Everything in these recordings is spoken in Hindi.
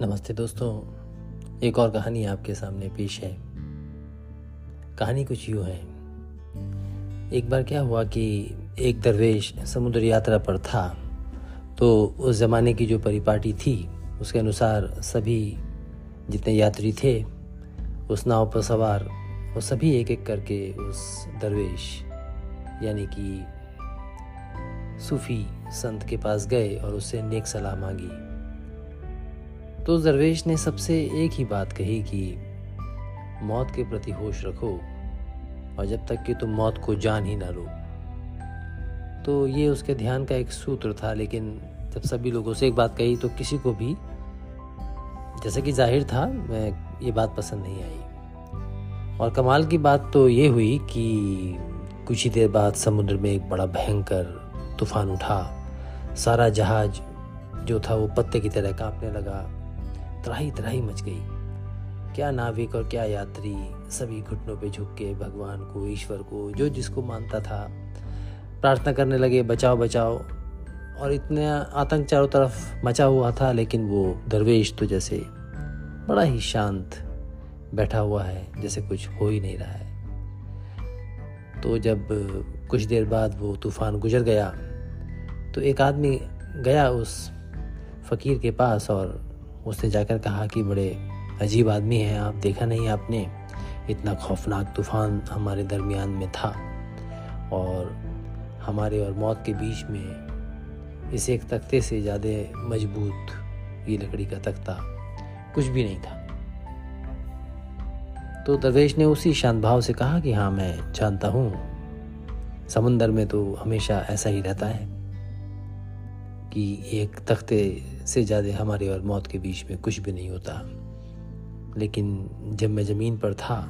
नमस्ते दोस्तों, एक और कहानी आपके सामने पेश है। कहानी कुछ यूँ है। एक बार क्या हुआ कि एक दरवेश समुद्र यात्रा पर था तो उस ज़माने की जो परिपाटी थी, उसके अनुसार सभी जितने यात्री थे, उस नाव पर सवार, वो सभी एक एक करके उस दरवेश, यानी कि सूफी संत के पास गए और उससे नेक सलाह मांगी। तो दरवेश ने सबसे एक ही बात कही कि, मौत के प्रति होश रखो और जब तक कि तुम मौत को जान ही ना लो। तो ये उसके ध्यान का एक सूत्र था, लेकिन जब सभी लोगों से एक बात कही तो किसी को भी, जैसे कि ज़ाहिर था, मैं ये बात पसंद नहीं आई। और कमाल की बात तो ये हुई कि कुछ ही देर बाद समुद्र में एक बड़ा भयंकर तूफ़ान उठा, सारा जहाज़ जो था वो पत्ते की तरह कांपने लगा, त्राही त्राही मच गई। क्या नाविक और क्या यात्री सभी घुटनों पे झुक के भगवान को, ईश्वर को, जो जिसको मानता था, प्रार्थना करने लगे, बचाओ बचाओ। और इतने आतंक चारों तरफ़ मचा हुआ था, लेकिन वो दरवेश तो जैसे बड़ा ही शांत बैठा हुआ है, जैसे कुछ हो ही नहीं रहा है। तो जब कुछ देर बाद वो तूफ़ान गुजर गया। तो एक आदमी गया उस फकीर के पास और उसने जाकर कहा कि बड़े अजीब आदमी हैं, आप देखा नहीं आपने? इतना खौफनाक तूफ़ान हमारे दरमियान में था और हमारे और मौत के बीच में इस एक तख्ते से ज़्यादा मज़बूत ये लकड़ी का तख्ता कुछ भी नहीं था। तो दरवेश ने उसी शांत भाव से कहा कि हाँ मैं जानता हूँ समुंदर में तो हमेशा ऐसा ही रहता है कि एक तख्ते से ज़्यादा हमारे और मौत के बीच में कुछ भी नहीं होता। लेकिन जब मैं ज़मीन पर था,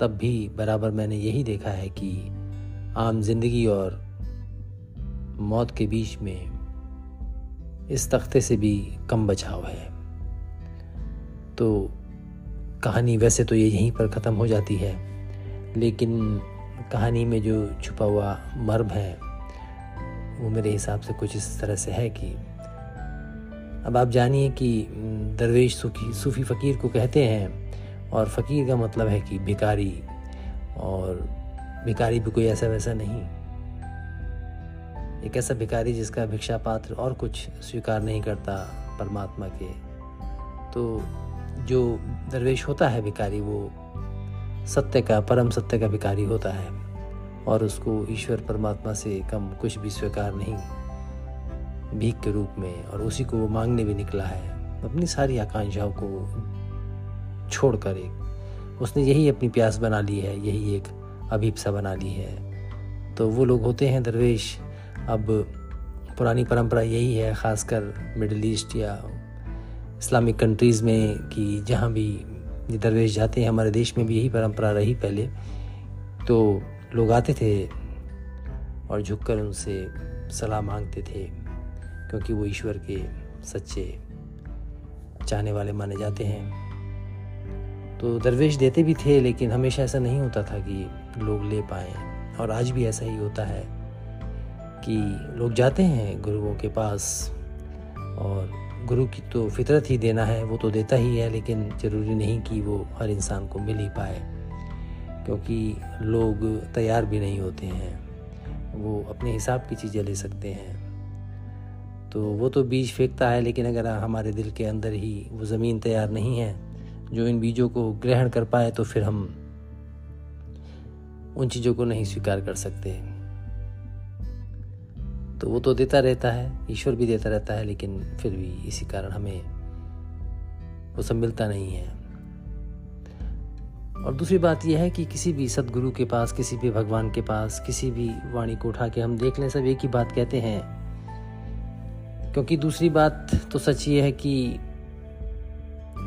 तब भी बराबर मैंने यही देखा है कि आम ज़िंदगी और मौत के बीच में इस तख्ते से भी कम बचाव है। तो कहानी वैसे तो ये यहीं पर ख़त्म हो जाती है, लेकिन कहानी में जो छुपा हुआ मर्म है, वो मेरे हिसाब से कुछ इस तरह से है कि अब आप जानिए कि दरवेश सूफी सूफी फ़कीर को कहते हैं और फ़कीर का मतलब है कि भिकारी और भिकारी भी कोई ऐसा वैसा नहीं। एक ऐसा भिकारी जिसका भिक्षा पात्र और कुछ स्वीकार नहीं करता परमात्मा के। तो जो दरवेश होता है भिकारी वो सत्य का, परम सत्य का भिकारी होता है और उसको ईश्वर परमात्मा से कम कुछ भी स्वीकार नहीं। भीख के रूप में और उसी को वो मांगने भी निकला है। अपनी सारी आकांक्षाओं को छोड़कर एक, उसने यही अपनी प्यास बना ली है, यही एक अभीपसा बना ली है। तो वो लोग होते हैं दरवेश। अब पुरानी परंपरा यही है, ख़ासकर मिडल ईस्ट या इस्लामिक कंट्रीज़ में कि जहाँ भी ये दरवेश जाते हैं, हमारे देश में भी यही परंपरा रही पहले। तो लोग आते थे और झुककर उनसे सलाह मांगते थे, क्योंकि वो ईश्वर के सच्चे चाहने वाले माने जाते हैं। तो दरवेश देते भी थे, लेकिन हमेशा ऐसा नहीं होता था कि लोग ले पाए। और आज भी ऐसा ही होता है कि लोग जाते हैं गुरुओं के पास और गुरु की तो फितरत ही देना है, वो तो देता ही है, लेकिन ज़रूरी नहीं कि वो हर इंसान को मिल ही पाए, क्योंकि लोग तैयार भी नहीं होते हैं, वो अपने हिसाब की चीज़ें ले सकते हैं। तो वो तो बीज फेंकता है, लेकिन अगर हमारे दिल के अंदर ही वो ज़मीन तैयार नहीं है, जो इन बीजों को ग्रहण कर पाए तो फिर हम उन चीज़ों को नहीं स्वीकार कर सकते। तो वो तो देता रहता है, ईश्वर भी देता रहता है, लेकिन फिर भी इसी कारण हमें वो सब मिलता नहीं है। और दूसरी बात यह है कि किसी भी सदगुरु के पास, किसी भी भगवान के पास, किसी भी वाणी को उठा के हम देख लें, सब एक ही बात कहते हैं। क्योंकि दूसरी बात तो सच ये है कि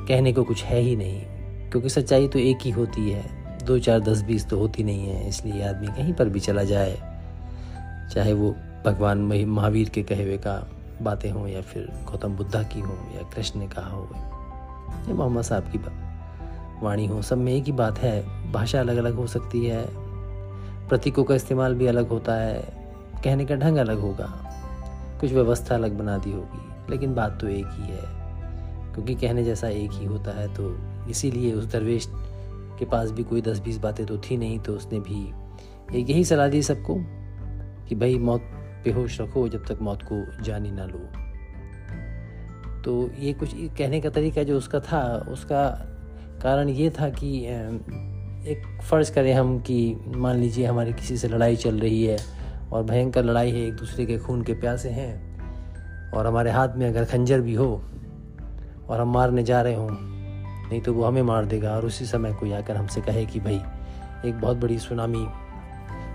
कहने को कुछ है ही नहीं, क्योंकि सच्चाई तो एक ही होती है। दो चार दस बीस तो होती नहीं है, इसलिए आदमी कहीं पर भी चला जाए, चाहे वो भगवान महावीर के कहे हुए का बातें हों या फिर गौतम बुद्धा की हो या कृष्ण ने कहा हो। या मोहम्मद साहब की वाणी हो। सब में एक ही बात है, भाषा अलग अलग हो सकती है, प्रतीकों का इस्तेमाल भी अलग होता है, कहने का ढंग अलग होगा, कुछ व्यवस्था अलग बना दी होगी, लेकिन बात तो एक ही है। क्योंकि कहने जैसा एक ही होता है तो इसीलिए उस दरवेश के पास भी कोई दस बीस बातें तो थी नहीं तो उसने भी एक यही सलाह दी सबको कि भाई मौत पे होश रखो जब तक मौत को जानी ना लो। तो ये कुछ कहने का तरीका जो उसका था, उसका कारण ये था कि एक फ़र्ज़ करें हम कि मान लीजिए हमारी किसी से लड़ाई चल रही है और भयंकर लड़ाई है, एक दूसरे के खून के प्यासे हैं और हमारे हाथ में अगर खंजर भी हो और हम मारने जा रहे हों, नहीं तो वो हमें मार देगा और उसी समय कोई आकर हमसे कहे कि भाई, एक बहुत बड़ी सुनामी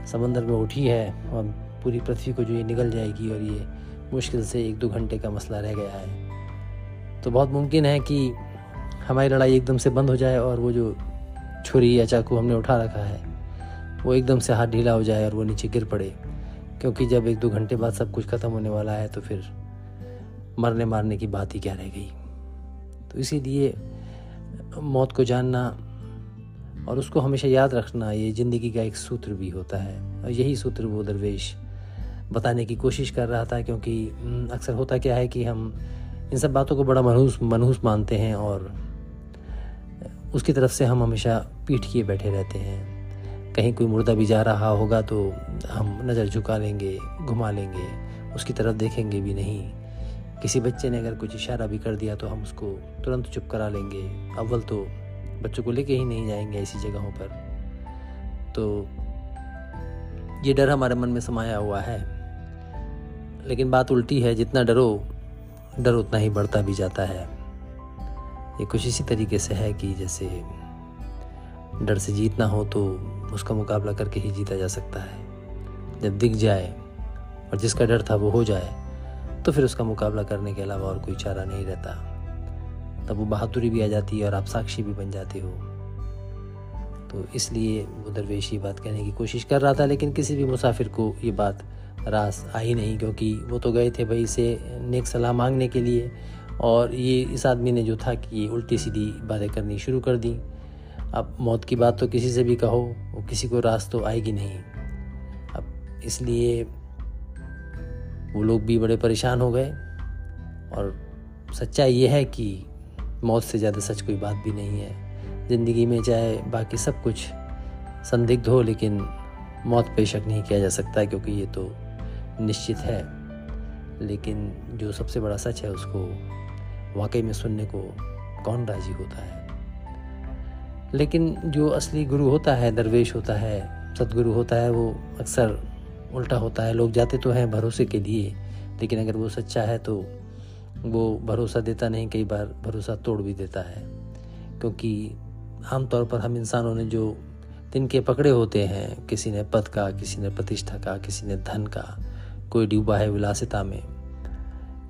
समंदर में उठी है और पूरी पृथ्वी को जो ये निकल जाएगी और ये मुश्किल से एक दो घंटे का मसला रह गया है। तो बहुत मुमकिन है कि हमारी लड़ाई एकदम से बंद हो जाए और वो जो छुरी या चाकू हमने उठा रखा है, वो एकदम से हाथ ढीला हो जाए और वो नीचे गिर पड़े। क्योंकि जब एक दो घंटे बाद सब कुछ ख़त्म होने वाला है तो फिर मरने मारने की बात ही क्या रह गई। तो इसीलिए मौत को जानना और उसको हमेशा याद रखना, ये ज़िंदगी का एक सूत्र भी होता है। और यही सूत्र वो दरवेश बताने की कोशिश कर रहा था क्योंकि अक्सर होता क्या है कि हम इन सब बातों को बड़ा मनहूस मनहूस मानते हैं और उसकी तरफ़ से हम हमेशा पीठ किए बैठे रहते हैं। कहीं कोई मुर्दा भी जा रहा होगा तो हम नज़र झुका लेंगे, घुमा लेंगे, उसकी तरफ़ देखेंगे भी नहीं। किसी बच्चे ने अगर कुछ इशारा भी कर दिया तो हम उसको तुरंत चुप करा लेंगे। अव्वल तो बच्चों को लेके ही नहीं जाएँगे ऐसी जगहों पर। तो ये डर हमारे मन में समाया हुआ है। लेकिन बात उल्टी है, जितना डरो, डर उतना ही बढ़ता भी जाता है। ये कुछ इसी तरीके से है कि जैसे डर से जीतना हो तो उसका मुकाबला करके ही जीता जा सकता है। जब दिख जाए, और जिसका डर था वो हो जाए तो फिर उसका मुकाबला करने के अलावा और कोई चारा नहीं रहता। तब वो बहादुरी भी आ जाती है और आप साक्षी भी बन जाते हो। तो इसलिए वो दरवेश ये बात कहने की कोशिश कर रहा था, लेकिन किसी भी मुसाफिर को ये बात रास आई नहीं, क्योंकि वो तो गए थे भाई से नेक सलाह मांगने के लिए। और ये इस आदमी ने जो था कि उल्टी सीधी बातें करनी शुरू कर दी। अब मौत की बात तो किसी से भी कहो, वो किसी को रास तो आएगी नहीं। अब इसलिए वो लोग भी बड़े परेशान हो गए। और सच्चाई ये है कि मौत से ज़्यादा सच कोई बात भी नहीं है। ज़िंदगी में चाहे बाकी सब कुछ संदिग्ध हो, लेकिन मौत पे शक नहीं किया जा सकता, क्योंकि ये तो निश्चित है। लेकिन जो सबसे बड़ा सच है उसको वाकई में सुनने को कौन राज़ी होता है? लेकिन जो असली गुरु होता है, दरवेश होता है, सदगुरु होता है, वो अक्सर उल्टा होता है। लोग जाते तो हैं भरोसे के लिए, लेकिन अगर वो सच्चा है तो वो भरोसा देता नहीं, कई बार भरोसा तोड़ भी देता है। क्योंकि आमतौर पर हम इंसानों ने जो तिनके पकड़े होते हैं, किसी ने पद का, किसी ने प्रतिष्ठा का, किसी ने धन का कोई डूबा है विलासिता में,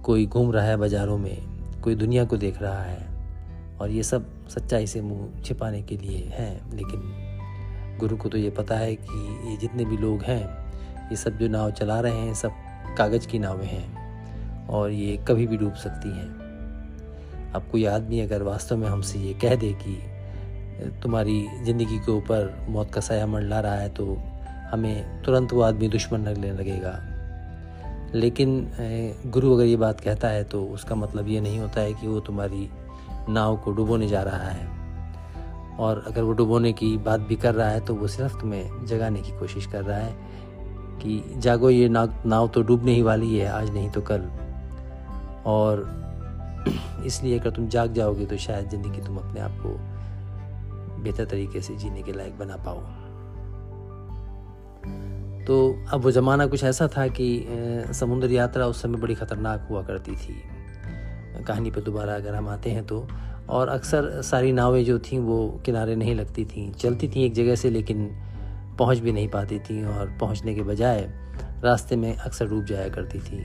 कोई घूम रहा है बाज़ारों में, कोई दुनिया को देख रहा है, और ये सब सच्चाई से मुँह छिपाने के लिए हैं। लेकिन गुरु को तो ये पता है कि ये जितने भी लोग हैं, ये सब जो नाव चला रहे हैं, सब कागज़ की नावें हैं, और ये कभी भी डूब सकती हैं। अब कोई आदमी अगर वास्तव में हमसे ये कह दे कि, तुम्हारी ज़िंदगी के ऊपर मौत का साया मंडला रहा है तो हमें तुरंत वो आदमी दुश्मन लगने लगेगा। लेकिन गुरु अगर ये बात कहता है तो उसका मतलब ये नहीं होता है कि वो तुम्हारी नाव को डुबोने जा रहा है। और अगर वो डुबोने की बात भी कर रहा है तो वो सिर्फ़ तुम्हें जगाने की कोशिश कर रहा है कि जागो, ये नाव तो डूबने ही वाली है, आज नहीं तो कल। और इसलिए अगर तुम जाग जाओगे तो शायद ज़िंदगी तुम अपने आप को बेहतर तरीके से जीने के लायक बना पाओ। तो अब वो ज़माना कुछ ऐसा था कि समुद्र यात्रा उस समय बड़ी ख़तरनाक हुआ करती थी। कहानी पर दोबारा अगर हम आते हैं तो। और अक्सर सारी नावें जो थीं वो किनारे नहीं लगती थीं। चलती थीं एक जगह से लेकिन पहुँच भी नहीं पाती थी और पहुँचने के बजाय रास्ते में अक्सर डूब जाया करती थी।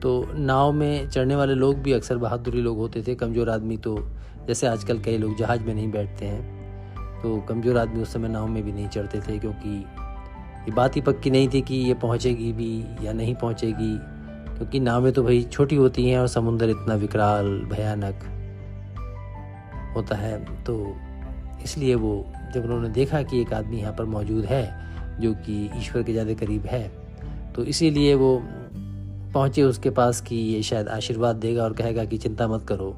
तो नाव में चढ़ने वाले लोग भी अक्सर बहादुरी लोग होते थे। कमज़ोर आदमी तो जैसे आजकल कई लोग जहाज़ में नहीं बैठते हैं। तो कमज़ोर आदमी उस समय नाव में भी नहीं चढ़ते थे क्योंकि ये बात ही पक्की नहीं थी कि ये पहुँचेगी भी या नहीं पहुँचेगी क्योंकि नावें तो भाई छोटी होती हैं और समुंदर इतना विकराल भयानक होता है। तो इसलिए वो जब उन्होंने देखा कि एक आदमी यहाँ पर मौजूद है जो कि ईश्वर के ज़्यादा करीब है तो इसीलिए वो पहुँचे उसके पास कि ये शायद आशीर्वाद देगा और कहेगा कि चिंता मत करो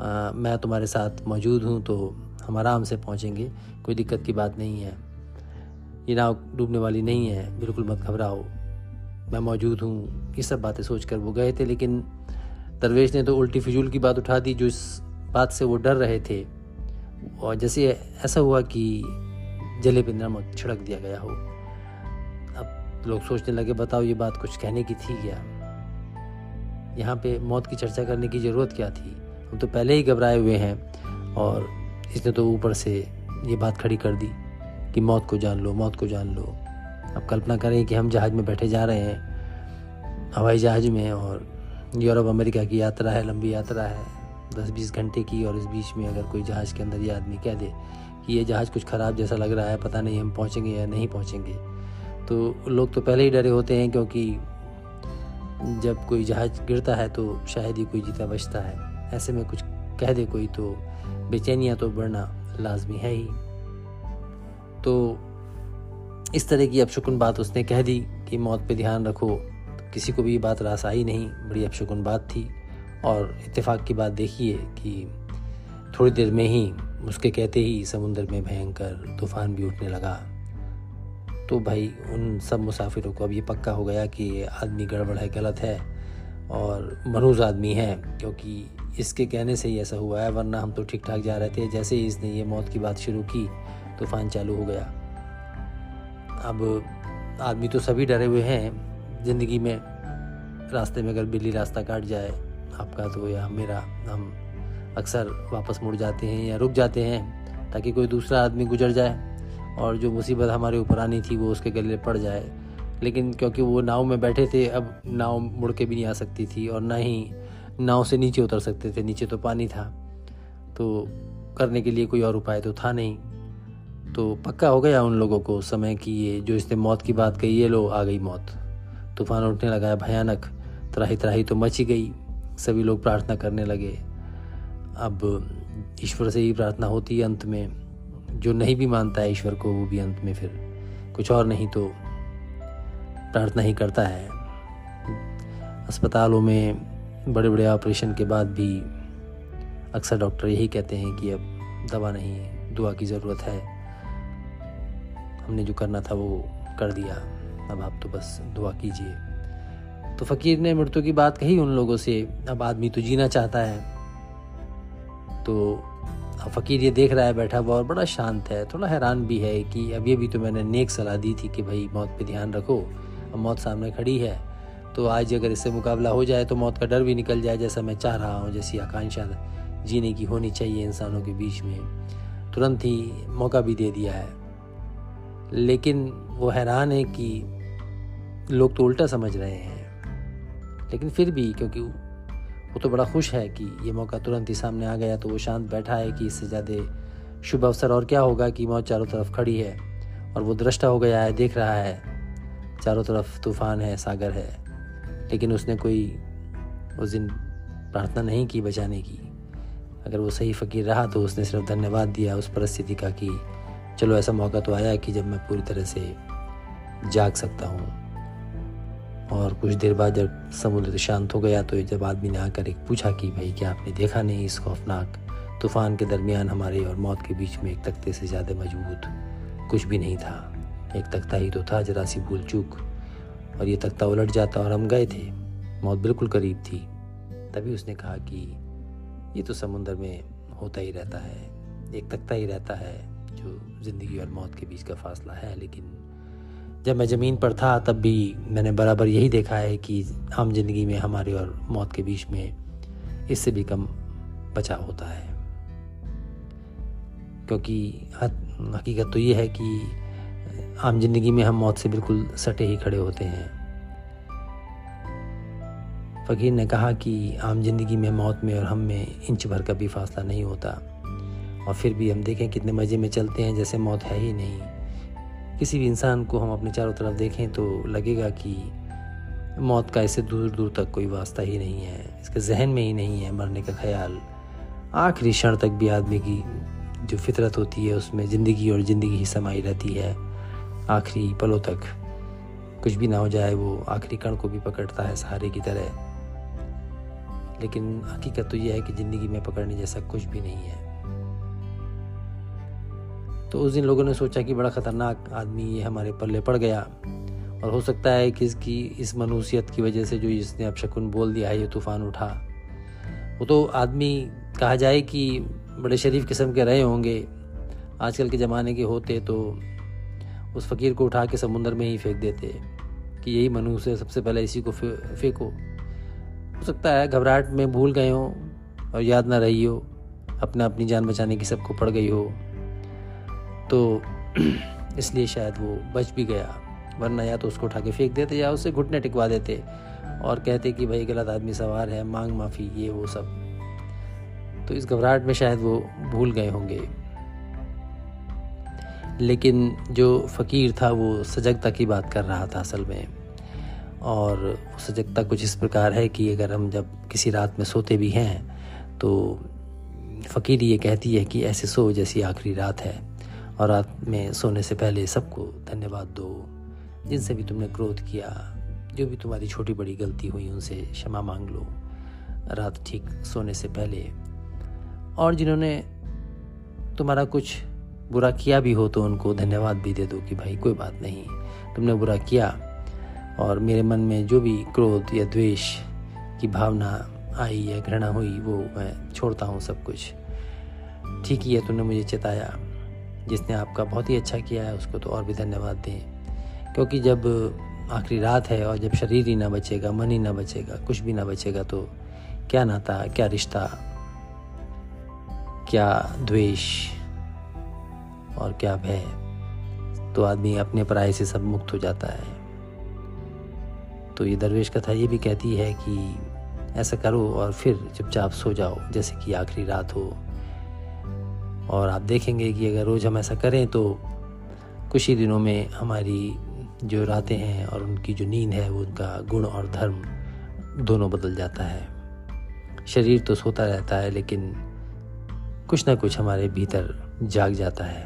आ, मैं तुम्हारे साथ मौजूद हूँ तो हम आराम से पहुँचेंगे कोई दिक्कत की बात नहीं है। ये नाव डूबने वाली नहीं है, बिल्कुल मत घबराओ। मैं मौजूद हूँ, ये सब बातें सोच कर वो गए थे, लेकिन दरवेश ने तो उल्टी फिजूल की बात उठा दी जो इस बात से वो डर रहे थे। और जैसे ऐसा हुआ कि जले पे नमक छिड़क दिया गया हो। अब लोग सोचने लगे, बताओ ये बात कुछ कहने की थी क्या? यहाँ पे मौत की चर्चा करने की ज़रूरत क्या थी? हम तो पहले ही घबराए हुए हैं, और इसने तो ऊपर से ये बात खड़ी कर दी। कि मौत को जान लो, मौत को जान लो। अब कल्पना करें कि हम जहाज़ में बैठे जा रहे हैं, हवाई जहाज़ में, और यूरोप, अमेरिका की यात्रा है, लंबी यात्रा है दस बीस घंटे की, और इस बीच में अगर कोई जहाज़ के अंदर ये आदमी कह दे कि ये जहाज़ कुछ ख़राब जैसा लग रहा है, पता नहीं हम पहुँचेंगे या नहीं पहुँचेंगे। तो लोग तो पहले ही डरे होते हैं क्योंकि जब कोई जहाज़ गिरता है तो शायद ही कोई जीता बचता है। ऐसे में कुछ कह दे कोई तो बेचैनियाँ तो बढ़ना लाजमी है ही। तो इस तरह की अपशकुन बात उसने कह दी कि मौत पे ध्यान रखो। तो किसी को भी ये बात रास आई नहीं, बड़ी अपशकुन बात थी। और इत्तेफाक की बात देखिए कि थोड़ी देर में ही उसके कहते ही समुद्र में भयंकर तूफ़ान भी उठने लगा। तो भाई, उन सब मुसाफिरों को अब ये पक्का हो गया कि आदमी गड़बड़ है, गलत है और मरूज आदमी है, क्योंकि इसके कहने से ही ऐसा हुआ है, वरना हम तो ठीक ठाक जा रहे थे। जैसे ही इसने ये मौत की बात शुरू की तूफ़ान चालू हो गया। अब आदमी तो सभी डरे हुए हैं, ज़िंदगी में रास्ते में अगर बिल्ली रास्ता काट जाए, आपका तो या मेरा, हम अक्सर वापस मुड़ जाते हैं या रुक जाते हैं, ताकि कोई दूसरा आदमी गुजर जाए, और जो मुसीबत हमारे ऊपर आनी थी वो उसके गले पड़ जाए। लेकिन क्योंकि वो नाव में बैठे थे, अब नाव मुड़ के भी नहीं आ सकती थी, और ना ही नाव से नीचे उतर सकते थे, नीचे तो पानी था। तो करने के लिए कोई और उपाय तो था नहीं। तो पक्का हो गया उन लोगों को समय की ये जो इसने मौत की बात कही, ये लो आ गई मौत। तूफ़ान उठने लगा है भयानक, त्राही त्राही तो मची गई। सभी लोग प्रार्थना करने लगे। अब ईश्वर से ही प्रार्थना होती है अंत में। जो नहीं भी मानता है ईश्वर को, वो भी अंत में फिर कुछ और नहीं तो प्रार्थना ही करता है। अस्पतालों में बड़े बड़े ऑपरेशन के बाद भी अक्सर डॉक्टर यही कहते हैं कि अब दवा नहीं है, दुआ की ज़रूरत है। हमने जो करना था वो कर दिया। अब आप तो बस दुआ कीजिए। तो फ़कीर ने मृत्यु की बात कही उन लोगों से, अब आदमी तो जीना चाहता है। तो फ़कीर ये देख रहा है, बैठा हुआ, और बड़ा शांत है, थोड़ा हैरान भी है कि अभी अभी तो मैंने नेक सलाह दी थी कि भाई मौत पे ध्यान रखो, अब मौत सामने खड़ी है। तो आज अगर इससे मुकाबला हो जाए तो मौत का डर भी निकल जाए, जैसा मैं चाह रहा हूँ, जैसी आकांक्षा जीने की होनी चाहिए इंसानों के बीच में। तुरंत ही मौका भी दे दिया है। लेकिन वो हैरान है कि लोग तो उल्टा समझ रहे हैं। लेकिन फिर भी, क्योंकि वो तो बड़ा खुश है कि ये मौका तुरंत ही सामने आ गया तो वो शांत बैठा है कि इससे ज़्यादा शुभ अवसर और क्या होगा कि मौत चारों तरफ़ खड़ी है और वो दृष्टा हो गया है, देख रहा है। चारों तरफ़ तूफ़ान है, सागर है, लेकिन उसने कोई उस दिन प्रार्थना नहीं की बचाने की। अगर वो सही फ़कीर रहा तो उसने सिर्फ़ धन्यवाद दिया उस परिस्थिति का कि चलो ऐसा मौका तो आया कि जब मैं पूरी तरह से जाग सकता हूँ और कुछ देर बाद जब समुद्र शांत हो गया तो जब आदमी ने आकर एक पूछा कि भाई, क्या आपने देखा नहीं इस खौफनाक तूफ़ान के दरमियान हमारे और मौत के बीच में एक तख्ते से ज़्यादा मज़बूत कुछ भी नहीं था? एक तख्ता ही तो था, जरा सी भूल चूक। और ये तख्ता उलट जाता और हम गए थे। मौत बिल्कुल करीब थी। तभी उसने कहा कि ये तो समुंदर में होता ही रहता है। एक तख्ता ही रहता है। जो ज़िंदगी और मौत के बीच का फासला है, लेकिन जब मैं ज़मीन पर था, तब भी मैंने बराबर यही देखा है कि आम ज़िंदगी में हमारे और मौत के बीच में इससे भी कम बचाव होता है। क्योंकि हकीकत तो ये है कि आम ज़िंदगी में हम मौत से बिल्कुल सटे ही खड़े होते हैं। फ़कीर ने कहा कि आम ज़िंदगी में मौत में और हम में इंच भर का भी फासला नहीं होता। और फिर भी हम देखें कितने मज़े में चलते हैं, जैसे मौत है ही नहीं। किसी भी इंसान को हम अपने चारों तरफ़ देखें तो लगेगा कि मौत का इससे दूर दूर तक कोई वास्ता ही नहीं है। इसके जहन में ही नहीं है मरने का ख्याल। आखिरी क्षण तक भी आदमी की जो फितरत होती है, उसमें ज़िंदगी और ज़िंदगी ही समाई रहती है। आखिरी पलों तक कुछ भी ना हो जाए, वो आखिरी कण को भी पकड़ता है सहारे की तरह। लेकिन हकीकत तो यह है कि ज़िंदगी में पकड़ने जैसा कुछ भी नहीं है। तो उस दिन लोगों ने सोचा कि बड़ा ख़तरनाक आदमी ये हमारे पल्ले पड़ गया। और हो सकता है कि इसकी, इस मनुसियत की वजह से जो इसने अब शकुन बोल दिया है, ये तूफ़ान उठा। वो तो आदमी, कहा जाए कि बड़े शरीफ किस्म के रहे होंगे। आजकल के ज़माने के होते तो उस फ़कीर को उठा के समुंदर में ही फेंक देते कि यही मनुष्य है, सबसे पहले इसी को फेंको। हो सकता है घबराहट में भूल गए हो और याद ना रही हो अपना अपनी जान बचाने की सबको पड़ गई हो। तो इसलिए शायद वो बच भी गया। वरना या तो उसको उठा के फेंक देते या उसे घुटने टिकवा देते और कहते कि भाई, गलत आदमी सवार है, मांग माफ़ी, ये वो सब। तो इस घबराहट में शायद वो भूल गए होंगे। लेकिन जो फ़कीर था, वो सजगता की बात कर रहा था असल में। और सजगता कुछ इस प्रकार है कि अगर हम जब किसी रात में सोते भी हैं तो फ़कीर ये कहती है कि ऐसे सो जैसी आखिरी रात है। और रात में सोने से पहले सबको धन्यवाद दो, जिनसे भी तुमने क्रोध किया, जो भी तुम्हारी छोटी बड़ी गलती हुई, उनसे क्षमा मांग लो। रात ठीक सोने से पहले। और जिन्होंने तुम्हारा कुछ बुरा किया भी हो तो उनको धन्यवाद भी दे दो कि भाई, कोई बात नहीं, तुमने बुरा किया। और मेरे मन में जो भी क्रोध या द्वेष की भावना आई या घृणा हुई, वो मैं छोड़ता हूँ सब कुछ। ठीक ही है, तुमने मुझे चेताया। जिसने आपका बहुत ही अच्छा किया है, उसको तो और भी धन्यवाद दें। क्योंकि जब आखिरी रात है और जब शरीर ही ना बचेगा, मन ही ना बचेगा, कुछ भी ना बचेगा तो क्या नाता, क्या रिश्ता, क्या द्वेष और क्या भय तो आदमी अपने पराये से सब मुक्त हो जाता है। तो ये दरवेश कथा ये भी कहती है कि ऐसा करो और फिर चुपचाप सो जाओ, जैसे कि आखिरी रात हो। और आप देखेंगे कि अगर रोज़ हम ऐसा करें तो कुछ ही दिनों में हमारी जो रातें हैं और उनकी जो नींद है, वो उनका गुण और धर्म दोनों बदल जाता है। शरीर तो सोता रहता है, लेकिन कुछ ना कुछ हमारे भीतर जाग जाता है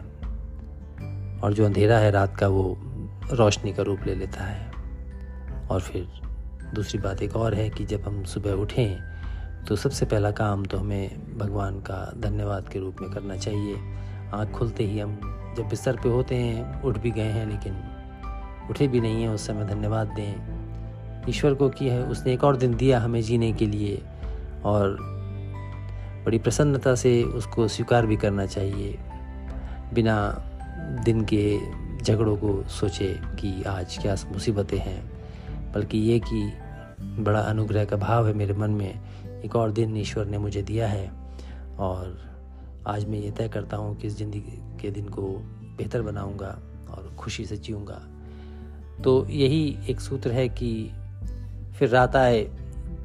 और जो अंधेरा है रात का, वो रोशनी का रूप ले लेता है। और फिर दूसरी बात एक और है कि जब हम सुबह उठें तो सबसे पहला काम तो हमें भगवान का धन्यवाद के रूप में करना चाहिए। आँख खुलते ही हम जब बिस्तर पे होते हैं, उठ भी गए हैं, लेकिन उठे भी नहीं हैं, उस समय धन्यवाद दें। ईश्वर को किया है, उसने एक और दिन दिया हमें जीने के लिए, और बड़ी प्रसन्नता से उसको स्वीकार भी करना चाहिए। बिना दिन के झगड़ों को सोचे कि आज क्या मुसीबतें हैं, बल्कि ये कि बड़ा अनुग्रह का भाव है मेरे मन में एक और दिन ईश्वर ने मुझे दिया है। और आज मैं ये तय करता हूँ कि इस ज़िंदगी के दिन को बेहतर बनाऊँगा और खुशी से जीऊँगा। तो यही एक सूत्र है कि फिर रात आए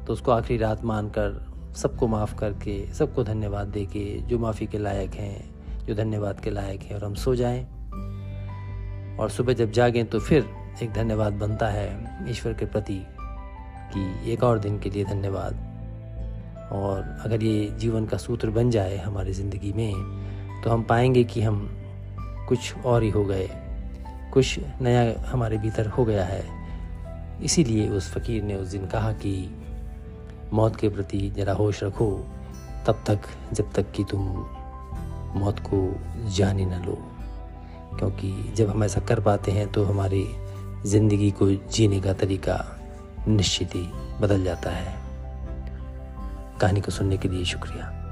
तो उसको आखिरी रात मानकर सबको माफ़ करके, सबको धन्यवाद दे के जो माफ़ी के लायक हैं, जो धन्यवाद के लायक हैं और हम सो जाएँ। और सुबह जब जागें तो फिर एक धन्यवाद बनता है ईश्वर के प्रति कि एक और दिन के लिए धन्यवाद। और अगर ये जीवन का सूत्र बन जाए हमारी ज़िंदगी में तो हम पाएँगे कि हम कुछ और ही हो गए। कुछ नया हमारे भीतर हो गया है। इसीलिए उस फ़कीर ने उस दिन कहा कि, मौत के प्रति ज़रा होश रखो। तब तक, जब तक कि तुम मौत को जान ही न लो। क्योंकि जब हम ऐसा कर पाते हैं तो हमारी ज़िंदगी को जीने का तरीका निश्चित ही बदल जाता है। कहानी को सुनने के लिए शुक्रिया।